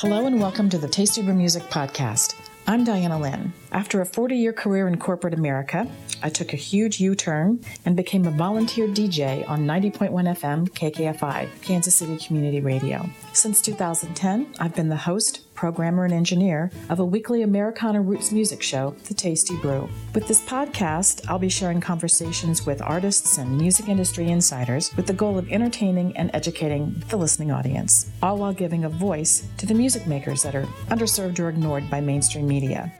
Hello and welcome to the Tasty Brew Music Podcast. I'm Diana Lynn. After a 40 year career in corporate America, I took a huge U turn and became a volunteer DJ on 90.1 FM KKFI, Kansas City Community Radio. Since 2010, I've been the host, programmer, and engineer of a weekly Americana roots music show, The Tasty Brew. With this podcast, I'll be sharing conversations with artists and music industry insiders with the goal of entertaining and educating the listening audience, all while giving a voice to the music makers that are underserved or ignored by mainstream media.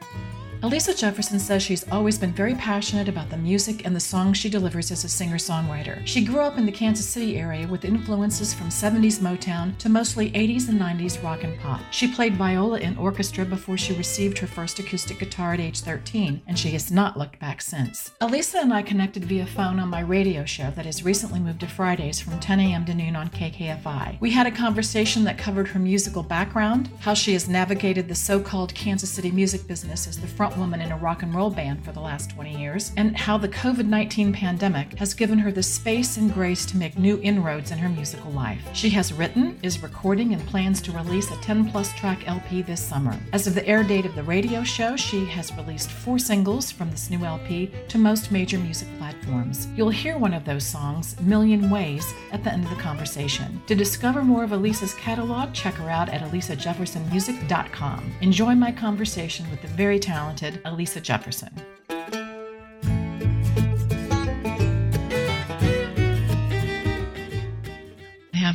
Alisa Jefferson says she's always been very passionate about the music and the songs she delivers as a singer songwriter. She grew up in the Kansas City area with influences from 70s Motown to mostly 80s and 90s rock and pop. She played viola in orchestra before she received her first acoustic guitar at age 13, and she has not looked back since. Alisa and I connected via phone on my radio show that has recently moved to Fridays from 10 a.m. to noon on KKFI. We had a conversation that covered her musical background, how she has navigated the so called Kansas City music business as the front woman in a rock and roll band for the last 20 years, and how the COVID 19 pandemic has given her the space and grace to make new inroads in her musical life. She has written, is recording, and plans to release a 10 plus track LP this summer. As of the air date of the radio show, she has released four singles from this new LP to most major music platforms. You'll hear one of those songs, Million Ways, at the end of the conversation. To discover more of Alisa's catalog, check her out at alisajeffersonmusic.com. Enjoy my conversation with the very talented talented Alisa Jefferson.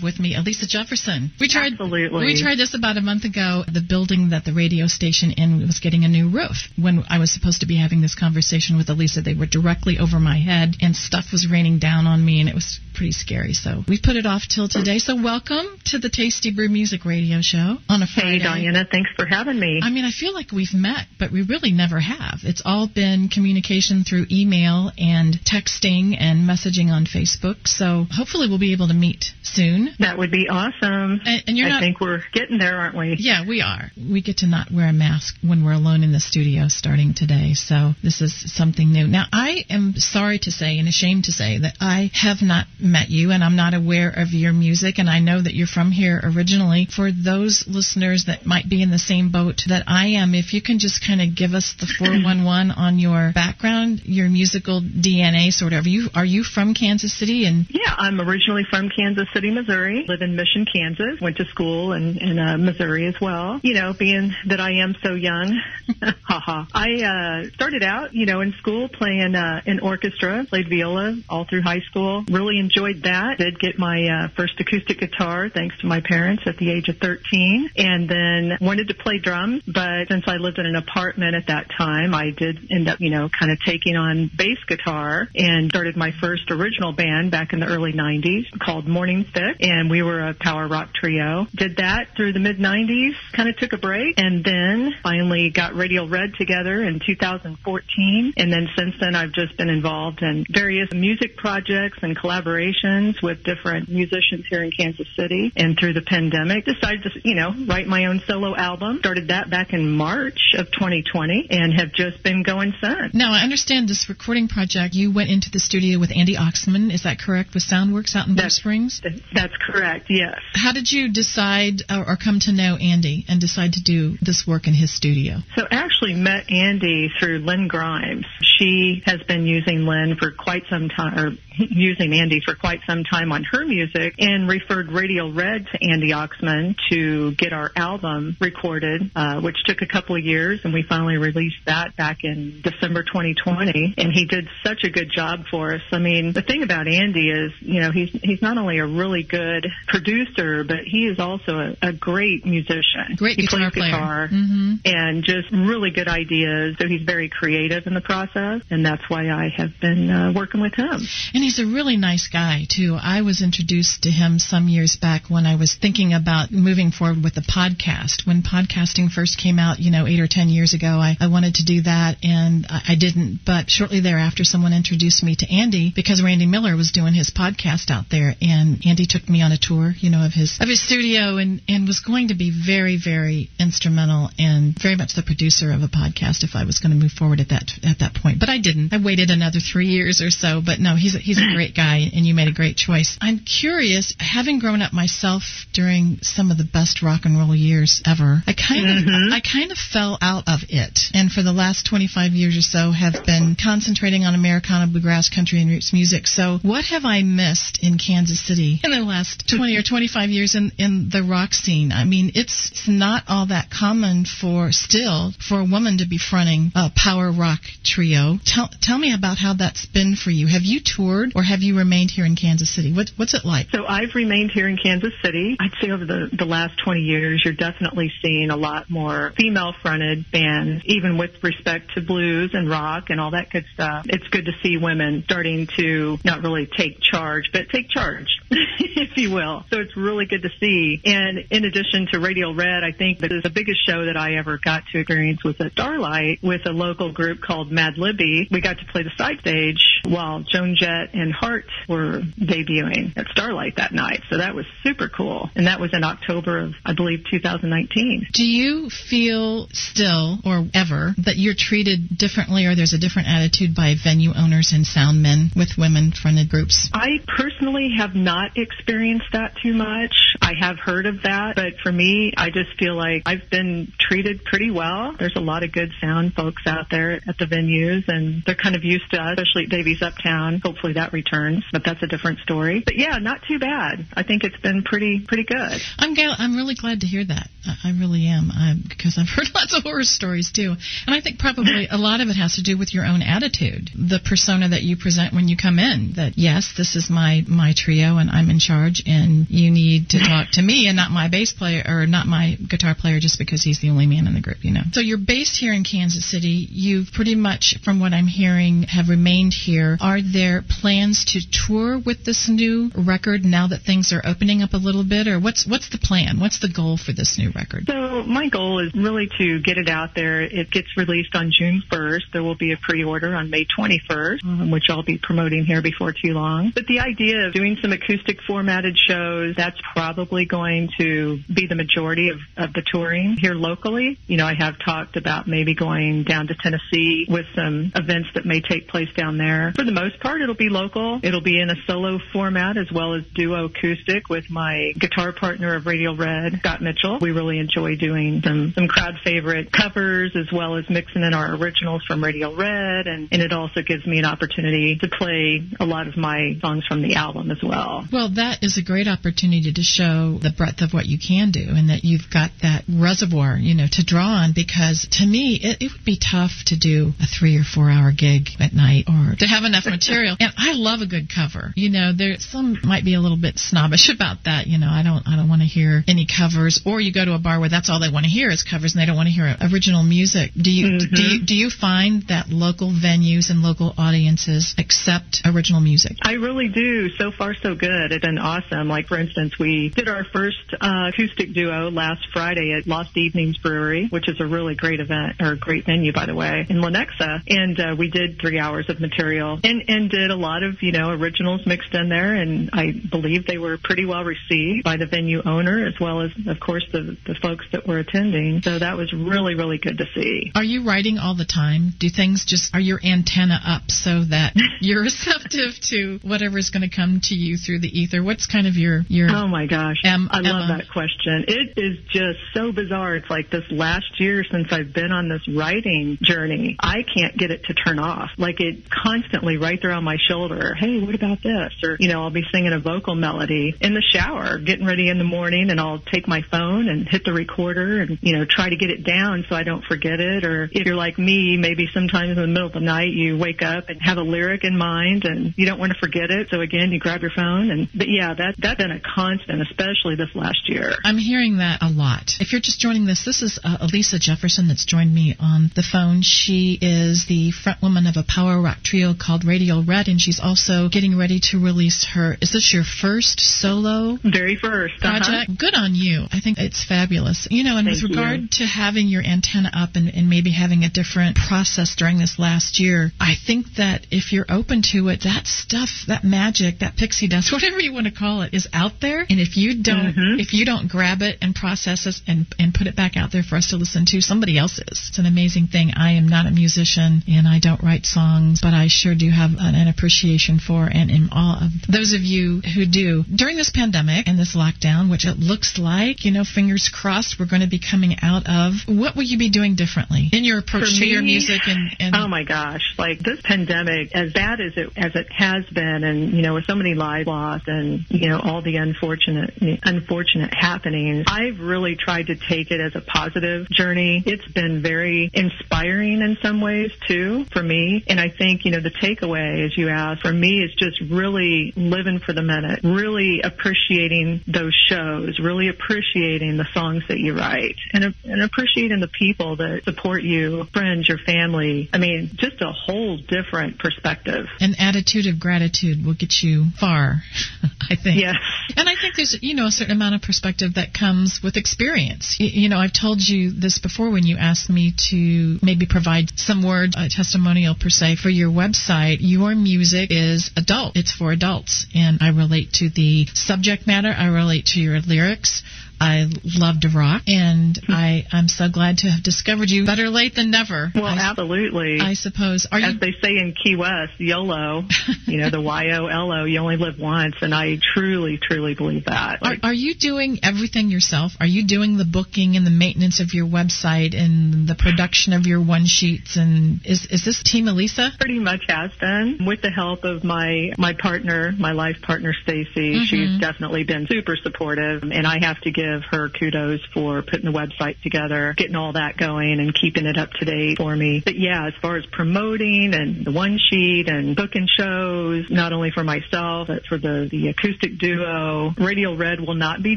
With me Alisa Jefferson. We tried Absolutely. we tried this about a month ago. The building that the radio station in was getting a new roof. When I was supposed to be having this conversation with Alisa, they were directly over my head and stuff was raining down on me and it was pretty scary. So we put it off till today. So welcome to the Tasty Brew Music Radio Show on a Friday. Hey, Diana, thanks for having me. I mean, I feel like we've met, but we really never have. It's all been communication through email and texting and messaging on Facebook. So hopefully we'll be able to meet soon. That would be awesome. And, and you're I not, think we're getting there, aren't we? Yeah, we are. We get to not wear a mask when we're alone in the studio starting today. So this is something new. Now, I am sorry to say and ashamed to say that I have not met you and I'm not aware of your music and I know that you're from here originally. For those listeners that might be in the same boat that I am, if you can just kind of give us the 411 on your background, your musical DNA sort of. Are you are you from Kansas City and Yeah, I'm originally from Kansas City, Missouri. Live in Mission, Kansas. Went to school in in uh, Missouri as well. You know, being that I am so young. Haha. I uh started out, you know, in school playing uh in orchestra, played viola all through high school. Really enjoyed that that. Did get my uh, first acoustic guitar thanks to my parents at the age of 13, and then wanted to play drums. But since I lived in an apartment at that time, I did end up, you know, kind of taking on bass guitar and started my first original band back in the early 90s called Morning And we were a power rock trio. Did that through the mid 90s, kind of took a break, and then finally got Radio Red together in 2014. And then since then, I've just been involved in various music projects and collaborations with different musicians here in Kansas City. And through the pandemic, decided to, you know, write my own solo album. Started that back in March of 2020 and have just been going since. Now, I understand this recording project, you went into the studio with Andy Oxman. Is that correct? With Soundworks out in Blue Springs? That's correct, yes. How did you decide or, come to know Andy and decide to do this work in his studio? So actually met Andy through Lynn Grimes. She has been using Lynn for quite some time, or using Andy for quite some time on her music and referred Radio Red to Andy Oxman to get our album recorded, uh, which took a couple of years, and we finally released that back in December 2020. And he did such a good job for us. I mean, the thing about Andy is, you know, he's he's not only a really good producer, but he is also a, a great musician. Great he guitar plays guitar player. Mm-hmm. and just really good ideas. So he's very creative in the process, and that's why I have been uh, working with him. And he's a really nice guy too. I was introduced to him some years back when I was thinking about moving forward with the podcast. When podcasting first came out, you know, eight or ten years ago, I, I wanted to do that and I, I didn't. But shortly thereafter, someone introduced me to Andy because Randy Miller was doing his podcast out there, and Andy took me on a tour, you know, of his of his studio, and and was going to be very very instrumental and very much the producer of a podcast if I was going to move forward at that at that point. But I didn't. I waited another three years or so. But no, he's a, he's a great guy, and you made a great choice. I'm curious, having grown up myself during some of the best rock and roll years ever, I kind of mm-hmm. I kind of fell out of it, and for the last 25 years or so, have been concentrating on Americana, bluegrass, country, and roots music. So, what have I missed in Kansas City in the last 20 or 25 years in in the rock scene? I mean, it's, it's not all that common for still for a woman to be fronting a power rock trio. Tell tell me about how that's been for you. Have you toured or have you remained here in Kansas City? What what's it like? So I've remained here in Kansas City. I'd say over the, the last 20 years, you're definitely seeing a lot more female-fronted bands, even with respect to blues and rock and all that good stuff. It's good to see women starting to not really take charge, but take charge, if you will. So it's really good to see. And in addition to Radio Red, I think that is the biggest show that I ever got to experience was at Starlight with a local group called Mad Libby. We got to play the side stage while Joan Jett and Heart were debuting at Starlight that night. So that was super cool. And that was in October of, I believe, 2019. Do you feel still or ever that you're treated differently or there's a different attitude by venue owners and sound men with women fronted groups? I personally have not experienced that too much. I have heard of that, but for me, I just feel like I've been treated pretty well. There's a lot of good sound folks out there at the venues, and they're kind of used to us, especially at Davey's Uptown. Hopefully that returns, but that's a different story. But yeah, not too bad. I think it's been pretty pretty good. I'm gal- I'm really glad to hear that. I, I really am I'm, because I've heard lots of horror stories too, and I think probably a lot of it has to do with your own attitude, the persona that you present when you come in. That yes, this is my my trio and I'm in charge, and you need to talk to me and not my bass player or not my guitar player just because he's the only man in the group, you know. So you're based here in Kansas City. You've pretty much, from what I'm hearing, have remained here. Are there plans to tour with this new record now that things are opening up a little bit, or what's what's the plan? What's the goal for this new record? So my goal is really to get it out there. It gets released on June 1st. There will be a pre-order on May 21st, um, which I'll be promoting here before too long. But the idea of doing some acoustic formatted shows, that's probably going to be the majority of, of the touring here locally. You know, I have talked about maybe going down to Tennessee with some events that may take place down there. For the most part, it'll be local. It'll be in a solo format as well as duo acoustic with my guitar partner of Radio Red, Scott Mitchell. We really enjoy doing some, some crowd favorite covers as well as mixing in our originals from Radio Red and, and it also gives me an opportunity to play a lot of my songs from the album as well. Well, that is a great opportunity to show the breadth of what you can do and that you've got that reservoir, you know, to draw on because to me, it, it would be tough to do a three or four hour gig at night or to have enough material. and I love a good cover. You know, there some might be a little bit snobbish about that. You know, I don't, I don't want to hear any covers or you go to a bar where that's all they want to hear is covers and they don't want to hear original music. Do you, do you, do you find that local venues and local audiences accept original music? I really do. So far, so good. It's been awesome. Like, for instance, we did our first uh, acoustic duo last Friday at Lost Evenings Brewery, which is a really great event, or great venue, by the way, in Lenexa. And uh, we did three hours of material and, and did a lot of, you know, originals mixed in there. And I believe they were pretty well received by the venue owner as well as, of course, the, the folks that were attending. So that was really, really good to see. Are you writing all the time? Do things just, are your antenna up so that you're receptive to whatever's going to come to you through the ether? What's kind of your, your, Oh my gosh. Em- I love Emma. that question. It is just so bizarre. It's like this last year since I've been on this writing journey, I can't get it to turn off. Like it constantly right there on my shoulder. Hey, what about this? Or, you know, I'll be singing a vocal melody in the shower, getting ready in the morning and I'll take my phone and hit the recorder and, you know, try to get it down so I don't forget it. Or if you're like me, maybe sometimes in the middle of the night you wake up and have a lyric in mind and you don't want to forget it. So again, you grab your phone and, but yeah, that, that's been a constant, especially this last year. I'm hearing that a lot. If you're just joining this, this is uh, Elisa Jefferson that's joined me on the phone. She is the front woman of a power rock trio called Radio Red, and she's also getting ready to release her. Is this your first solo Very first. uh-huh. project? Good on you. I think it's fabulous. You know, and Thank with you. regard to having your antenna up and, and maybe having a different process during this last year, I think that if you're open to it, that stuff, that magic, that pixie dust, whatever you want to call it, is out there. And if you don't, Mhm. if you don't grab it and process it and, and put it back out there for us to listen to, somebody else is. It's an amazing thing. I am not a musician. and I don't write songs, but I sure do have an, an appreciation for and in awe of those of you who do. During this pandemic and this lockdown, which it looks like, you know, fingers crossed, we're going to be coming out of, what will you be doing differently in your approach to your music? And, and Oh my gosh, like this pandemic, as bad as it as it has been, and you know, with so many lives lost, and you know, all the unfortunate unfortunate happenings, I've really tried to take it as a positive journey. It's been very inspiring in some ways too for me, and I think you know the takeaway, as you asked, for me is just really living for the minute, really appreciating those shows, really appreciating the songs that you write, and and appreciating the people that support you, friends, your family. I mean, just a whole different perspective. an attitude of gratitude will get you far, I think. Yes. And I think there's, you know, a certain amount of perspective that comes with experience. Y- You know, I've told you this before when you asked me to maybe provide some word, a testimonial per se, for your website. Your music is adult. It's for adults. And I relate to the subject matter. I relate to your lyrics. I love to rock, and hmm. I I'm so glad to have discovered you. Better late than never. Well, I, absolutely. I suppose. Are you As they say in Key West, YOLO, you know, the Y-O-L-O, you only live once, and I truly, truly believe that. Are, Like, are you doing everything yourself? Are you doing the booking and the maintenance of your website and the production of your one sheets? And is is this Team Elisa? pretty much has been with the help of my my partner, my life partner Stacy. Mm-hmm. She's definitely been super supportive, and I have to give her kudos for putting the website together, getting all that going, and keeping it up to date for me. But yeah, as far as promoting and the one sheet and booking shows, not only for myself but for the the acoustic duo, Radio Red will not be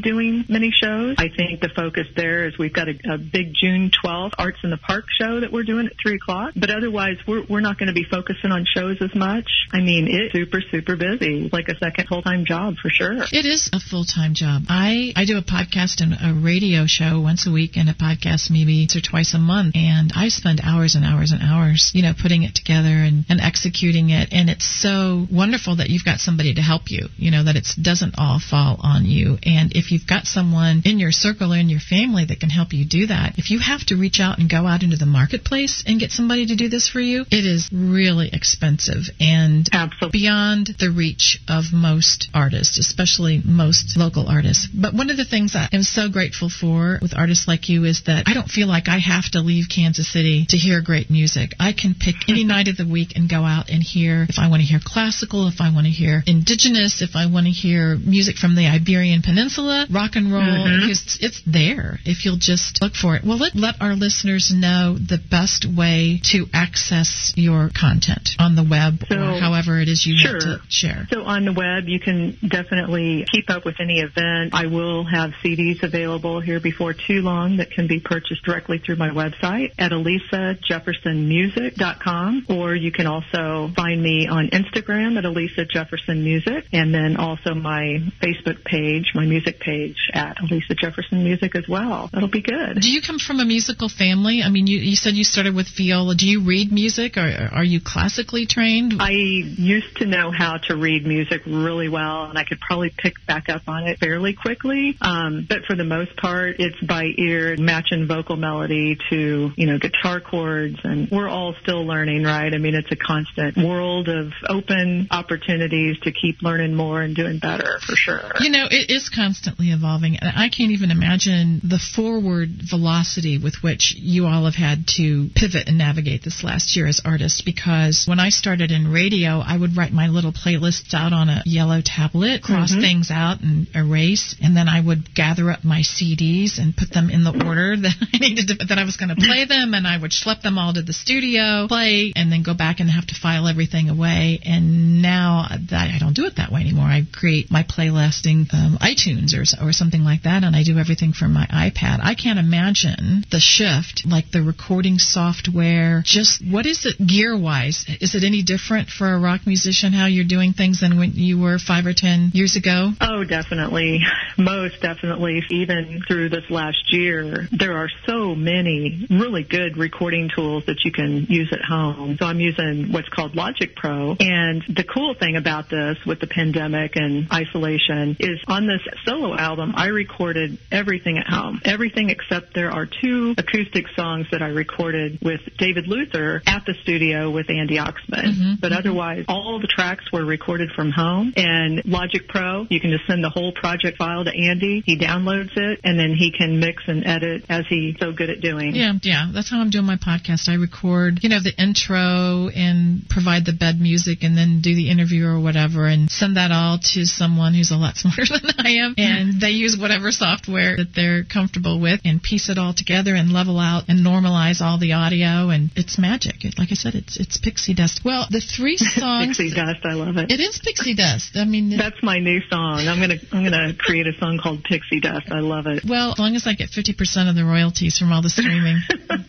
doing many shows. I think the focus there is we've got a, a big June 12th Arts in the Park show that we're doing at three o'clock. But otherwise, we're we're not going to be focusing on shows as much. I mean, it's super super busy, It's like a second full time job for sure. It is a full time job. I I do a podcast and a radio show once a week and a podcast maybe once or twice a month, and I spend hours and hours and hours, you know, putting it together and, and executing it. And it's so wonderful that you've got somebody to help you. You know that it doesn't all fall on you. And if you've got someone in your circle or in your family that can help you do that, if you have to reach out and go out into the marketplace and get somebody to do this for you, it is really expensive and Absolutely. beyond the reach of most artists, especially most local artists. But one of the things I am so grateful for with artists like you is that I don't feel like I have to leave Kansas City to hear great music. I can pick any night of the week and go out and hear if I want to hear classical, if I want to hear indigenous, if I want to hear music from the Iberian Peninsula, rock and roll. Mm-hmm. It's, it's there if you'll just look for it. Well, let, let our listeners know the best way to access your content on the web So- or however it is you want to share. So on the web, you can definitely keep up with any event. I will have CDs available here before too long that can be purchased directly through my website at elisajeffersonmusic.com, or you can also find me on Instagram at Elisa Jefferson Music, and then also my Facebook page, my music page at Elisa Jefferson Music as well. That'll be good. Do you come from a musical family? I mean, you, you said you started with viola. Do you read music or are you classically trained? I used to know how to read music really well, and I could probably pick back up on it fairly quickly. Um, but for the most part, it's by ear, matching vocal melody to you know guitar chords, and we're all still learning, right? I mean, it's a constant world of open opportunities to keep learning more and doing better for sure. You know, it is constantly evolving, and I can't even imagine the forward velocity with which you all have had to pivot and navigate this last year as artists. Because when I started in radio, I would write my little playlists out on a yellow tablet, cross mm-hmm. things out, and erase, and then I would gather up my CDs and put them in the order that I needed to, that I was going to play them, and I would schlep them all to the studio, play, and then go back and have to file everything away. And now that I don't do it that way anymore. I create my playlisting um, iTunes or or something like that, and I do everything from my iPad. I can't imagine the shift, like the recording software. Just what is it gear wise? Is it any different for a rock musician how you're doing things than when you were five or ten years ago? Oh, definitely. Most definitely. Even through this last year, there are so many really good recording tools that you can use at home. So I'm using what's called Logic Pro. And the cool thing about this with the pandemic and isolation is on this solo album, I recorded everything at home. Everything except there are two acoustic songs that I recorded with David Luther at the studio with Andy Oxman. Mm-hmm. But otherwise, all the tracks were recorded from home. And Logic Pro, you can just send the whole project file to Andy. He downloads it, and then he can mix and edit as he's so good at doing. Yeah, yeah. That's how I'm doing my podcast. I record, you know, the intro and provide the bed music and then do the interview or whatever and send that all to someone who's a lot smarter than I am. And they use whatever software that they're comfortable with and piece it all together and level out and normalize all the audio. And it's magic. It, like I said, it's it's pixie dust. Well, the three songs. pixie dust. I love it. It is pixie dust. I mean, that's my new song. I'm gonna I'm gonna create a song called Pixie Dust. I love it. Well, as long as I get 50% of the royalties from all the streaming.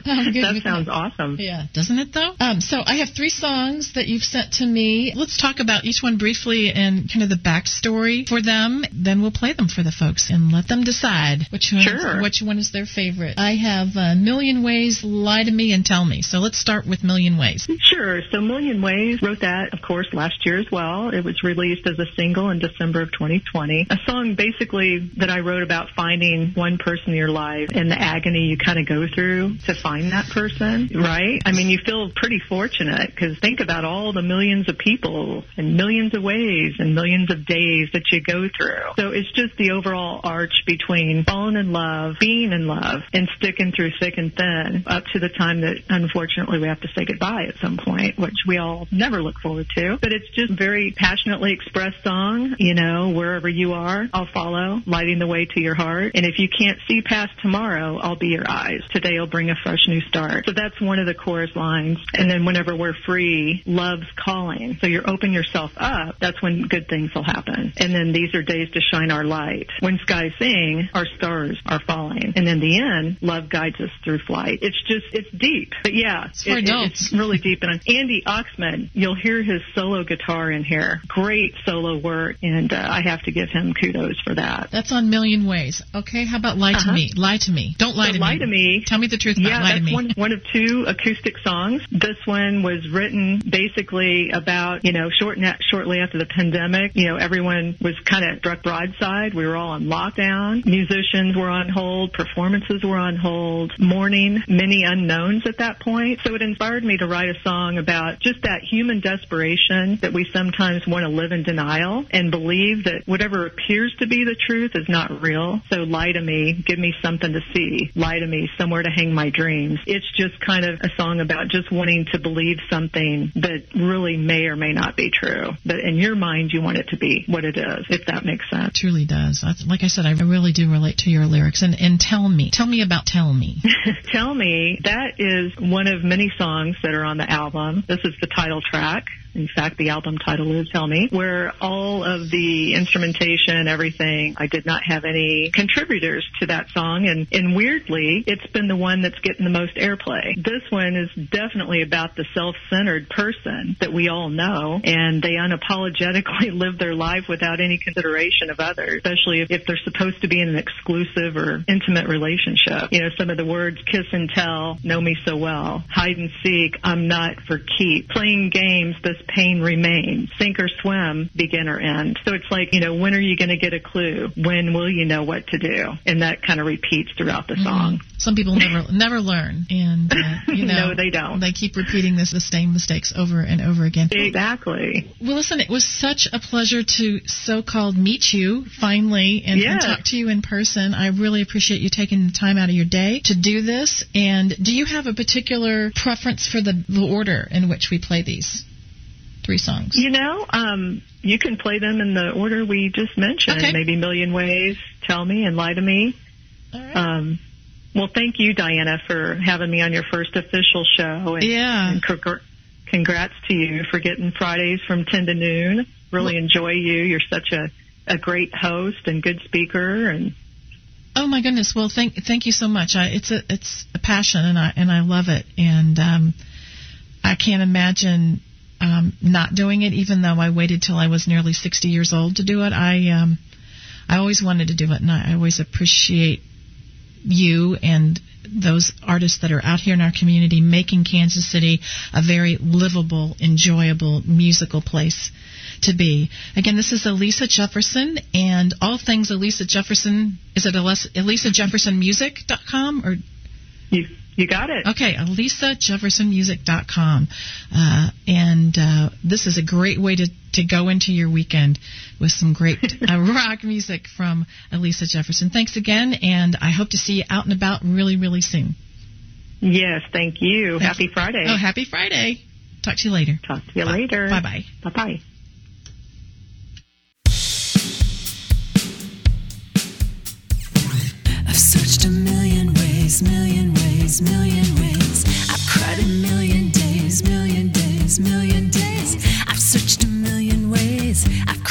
that sounds awesome. Yeah, doesn't it though? Um, so I have three songs that you've sent to me. Let's talk about each one briefly and kind of the backstory for them. Then we'll play them for the folks and let them decide which one, sure. which one is their favorite. I have a Million Ways, Lie to Me and Tell Me. So let's start with Million Ways. Sure. So Million Ways wrote that, of course, last year as well. It was released as a single in December of 2020. A song basically that I wrote about finding one person in your life and the agony you kind of go through to find that person, right? I mean, you feel pretty fortunate because think about all the millions of people and millions of ways and millions of days that you go through. So it's just the overall arch between falling in love, being in love, and sticking through thick and thin up to the time that unfortunately we have to say goodbye at some point, which we all never look forward to. But it's just very passionately expressed song, you know, wherever you are, I'll follow, lighting the way to your heart. And if you can't see past tomorrow, I'll be your eyes. Today will bring a fresh new start. So that's one of the chorus lines. And then whenever we're free, love's calling. So you're open yourself up. That's when good things will happen. And then these are days to shine our light. When skies sing, our stars are falling. And in the end, love guides us through flight. It's just, it's deep. But yeah, it's, it, it's really deep. And Andy Oxman, you'll hear his solo guitar in here. Great solo work. And uh, I have to give him kudos for that. That's on Million Ways. Okay, how about Lie uh-huh. to Me? Lie to Me. Don't lie so to lie me. to me. Tell me the truth about yeah, Me. One, one of two acoustic songs. This one was written basically about, you know, short, shortly after the pandemic. You know, everyone was kind of struck broadside. We were all on lockdown. Musicians were on hold. Performances were on hold. Mourning many unknowns at that point. So it inspired me to write a song about just that human desperation that we sometimes want to live in denial and believe that whatever appears to be the truth is not real. So lie to me. Give me something to see. Lie to me. Somewhere to hang my dreams. It's just kind of a song about just wanting to believe something that really may or may not be true. But in your mind, you want it to be what it is, if that makes sense. It truly does. Like I said, I really do relate to your lyrics. And, and tell me, tell me about Tell Me. tell Me, that is one of many songs that are on the album. This is the title track. In fact, the album title is Tell Me, where all of the instrumentation, everything, I did not have any contributors to that song. And, and weirdly, it's been the one that's getting the most airplay. This one is definitely about the self-centered person that we all know, and they unapologetically live their life without any consideration of others, especially if, if they're supposed to be in an exclusive or intimate relationship. You know, some of the words kiss and tell, know me so well, hide and seek, I'm not for keep, playing games, this pain remains. Sink or swim, begin or end. So it's like, you know, when are you going to get a clue? When will you know what to do? And that kind of repeats throughout the song. Mm-hmm. Some people never never learn, and uh, you know, no, they don't. They keep repeating this the same mistakes over and over again. Exactly. Well, listen, it was such a pleasure to so-called meet you finally and, and talk to you in person. I really appreciate you taking the time out of your day to do this. And do you have a particular preference for the, the order in which we play these? Three songs? You know, um, you can play them in the order we just mentioned. Okay. Maybe Million Ways, Tell Me, and Lie to Me. All right. Um, well, thank you, Diana, for having me on your first official show. And, yeah. And congrats to you for getting Fridays from 10 to noon. Really well, enjoy you. You're such a, a great host and good speaker and Oh my goodness! Well, thank thank you so much. I, it's a it's a passion, and I and I love it. And um, I can't imagine um, not doing it, even though I waited till I was nearly 60 years old to do it. I um, I always wanted to do it, and I always appreciate you and those artists that are out here in our community making Kansas City a very livable, enjoyable musical place to be. Again, this is Elisa Jefferson, and all things Elisa Jefferson. Is it ElisaJeffersonMusic.com or? You you got it. Okay, ElisaJeffersonMusic.com. Uh, and uh, this is a great way to, to go into your weekend with some great uh, rock music from Elisa Jefferson. Thanks again, and I hope to see you out and about really, really soon. Yes, thank you. Thank happy you. Friday. Oh, happy Friday. Talk to you later. Talk to you Bye. later. Bye-bye. Bye-bye. I've searched a million ways, million ways, million ways. I've cried a million days, million days, million days. I've searched a million ways. I've